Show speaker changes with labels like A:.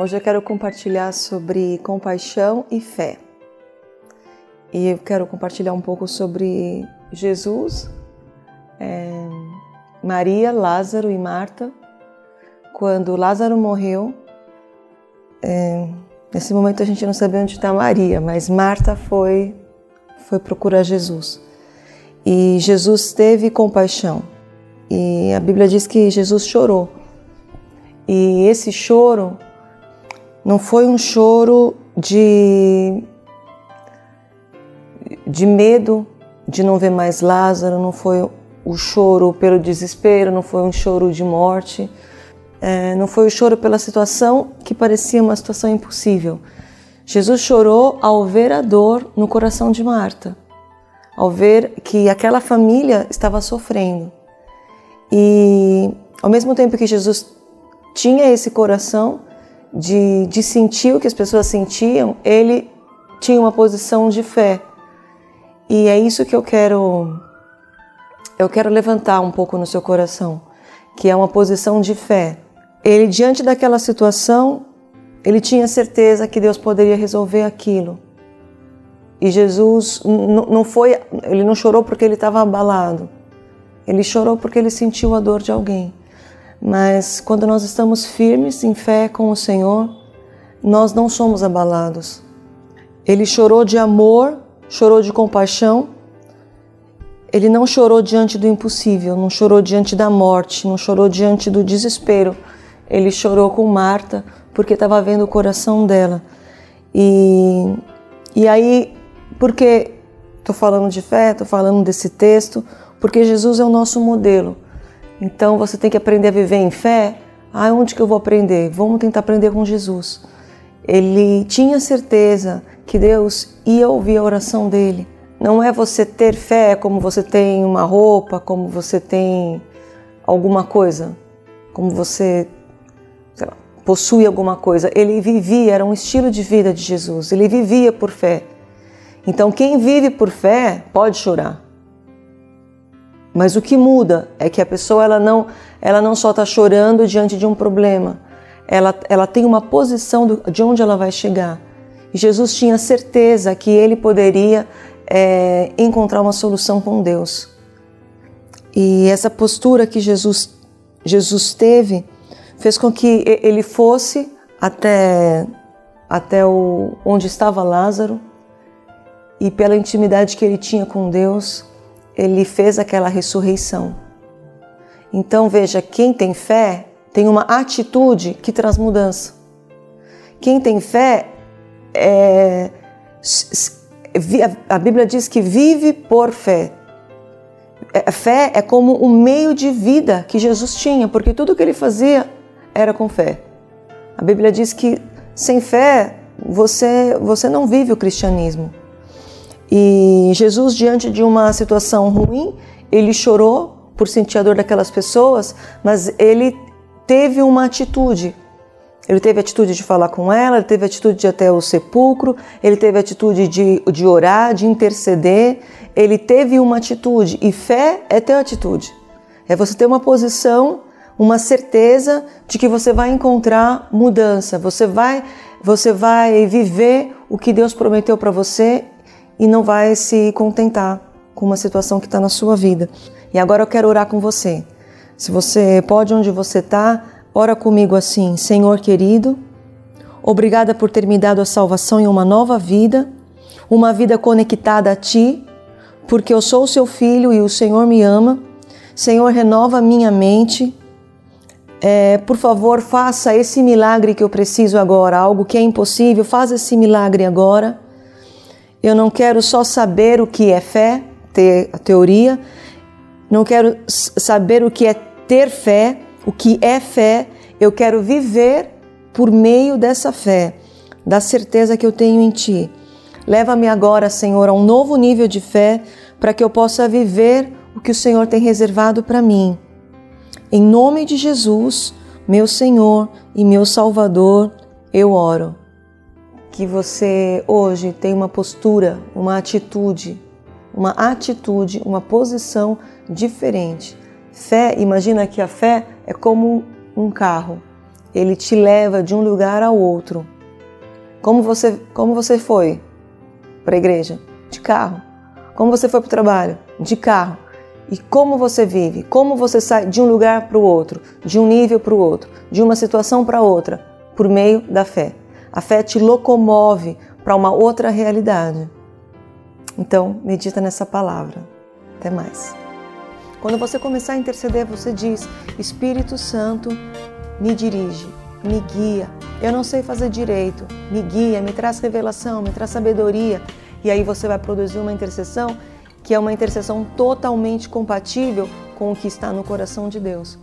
A: Hoje eu quero compartilhar sobre compaixão e fé. E eu quero compartilhar um pouco sobre Jesus, é, Maria, Lázaro e Marta. Quando Lázaro morreu, é, nesse momento a gente não sabia onde está Maria, mas Marta foi, foi procurar Jesus. E Jesus teve compaixão. E a Bíblia diz que Jesus chorou. E esse choro não foi um choro de, de medo de não ver mais Lázaro, não foi o choro pelo desespero, não foi um choro de morte, é, não foi o choro pela situação que parecia uma situação impossível. Jesus chorou ao ver a dor no coração de Marta, ao ver que aquela família estava sofrendo. E ao mesmo tempo que Jesus tinha esse coração, de, de sentir o que as pessoas sentiam, ele tinha uma posição de fé. E é isso que eu quero eu quero levantar um pouco no seu coração, que é uma posição de fé. Ele diante daquela situação, ele tinha certeza que Deus poderia resolver aquilo. E Jesus não foi, ele não chorou porque ele estava abalado. Ele chorou porque ele sentiu a dor de alguém. Mas quando nós estamos firmes em fé com o Senhor, nós não somos abalados. Ele chorou de amor, chorou de compaixão. Ele não chorou diante do impossível, não chorou diante da morte, não chorou diante do desespero. Ele chorou com Marta porque estava vendo o coração dela. E, e aí, porque estou falando de fé, estou falando desse texto, porque Jesus é o nosso modelo. Então você tem que aprender a viver em fé. Ah, onde que eu vou aprender? Vamos tentar aprender com Jesus. Ele tinha certeza que Deus ia ouvir a oração dele. Não é você ter fé como você tem uma roupa, como você tem alguma coisa, como você lá, possui alguma coisa. Ele vivia, era um estilo de vida de Jesus. Ele vivia por fé. Então, quem vive por fé pode chorar. Mas o que muda é que a pessoa ela não, ela não só está chorando diante de um problema, ela, ela tem uma posição do, de onde ela vai chegar. E Jesus tinha certeza que ele poderia é, encontrar uma solução com Deus. E essa postura que Jesus, Jesus teve fez com que ele fosse até, até o, onde estava Lázaro e pela intimidade que ele tinha com Deus, ele fez aquela ressurreição. Então veja, quem tem fé tem uma atitude que traz mudança. Quem tem fé é, a Bíblia diz que vive por fé. A é, fé é como um meio de vida que Jesus tinha, porque tudo que ele fazia era com fé. A Bíblia diz que sem fé você, você não vive o cristianismo. E Jesus, diante de uma situação ruim, ele chorou por sentir a dor daquelas pessoas, mas ele teve uma atitude. Ele teve a atitude de falar com ela, ele teve a atitude de ir até o sepulcro, ele teve a atitude de, de orar, de interceder, ele teve uma atitude. E fé é ter atitude. É você ter uma posição, uma certeza de que você vai encontrar mudança, você vai, você vai viver o que Deus prometeu para você e não vai se contentar com uma situação que está na sua vida. E agora eu quero orar com você. Se você pode, onde você está, ora comigo assim: Senhor querido, obrigada por ter me dado a salvação e uma nova vida, uma vida conectada a Ti, porque eu sou o Seu filho e o Senhor me ama. Senhor, renova minha mente. É, por favor, faça esse milagre que eu preciso agora, algo que é impossível, faz esse milagre agora. Eu não quero só saber o que é fé, ter a teoria, não quero saber o que é ter fé, o que é fé, eu quero viver por meio dessa fé, da certeza que eu tenho em Ti. Leva-me agora, Senhor, a um novo nível de fé para que eu possa viver o que o Senhor tem reservado para mim. Em nome de Jesus, meu Senhor e meu Salvador, eu oro que você hoje tem uma postura, uma atitude, uma atitude, uma posição diferente. Fé, imagina que a fé é como um carro. ele te leva de um lugar ao outro. Como você, como você foi para a igreja? De carro. Como você foi para o trabalho? De carro. E como você vive? Como você sai de um lugar para o outro, de um nível para o outro, de uma situação para outra, por meio da fé. A fé te locomove para uma outra realidade. Então, medita nessa palavra. Até mais. Quando você começar a interceder, você diz: Espírito Santo, me dirige, me guia. Eu não sei fazer direito, me guia, me traz revelação, me traz sabedoria. E aí você vai produzir uma intercessão que é uma intercessão totalmente compatível com o que está no coração de Deus.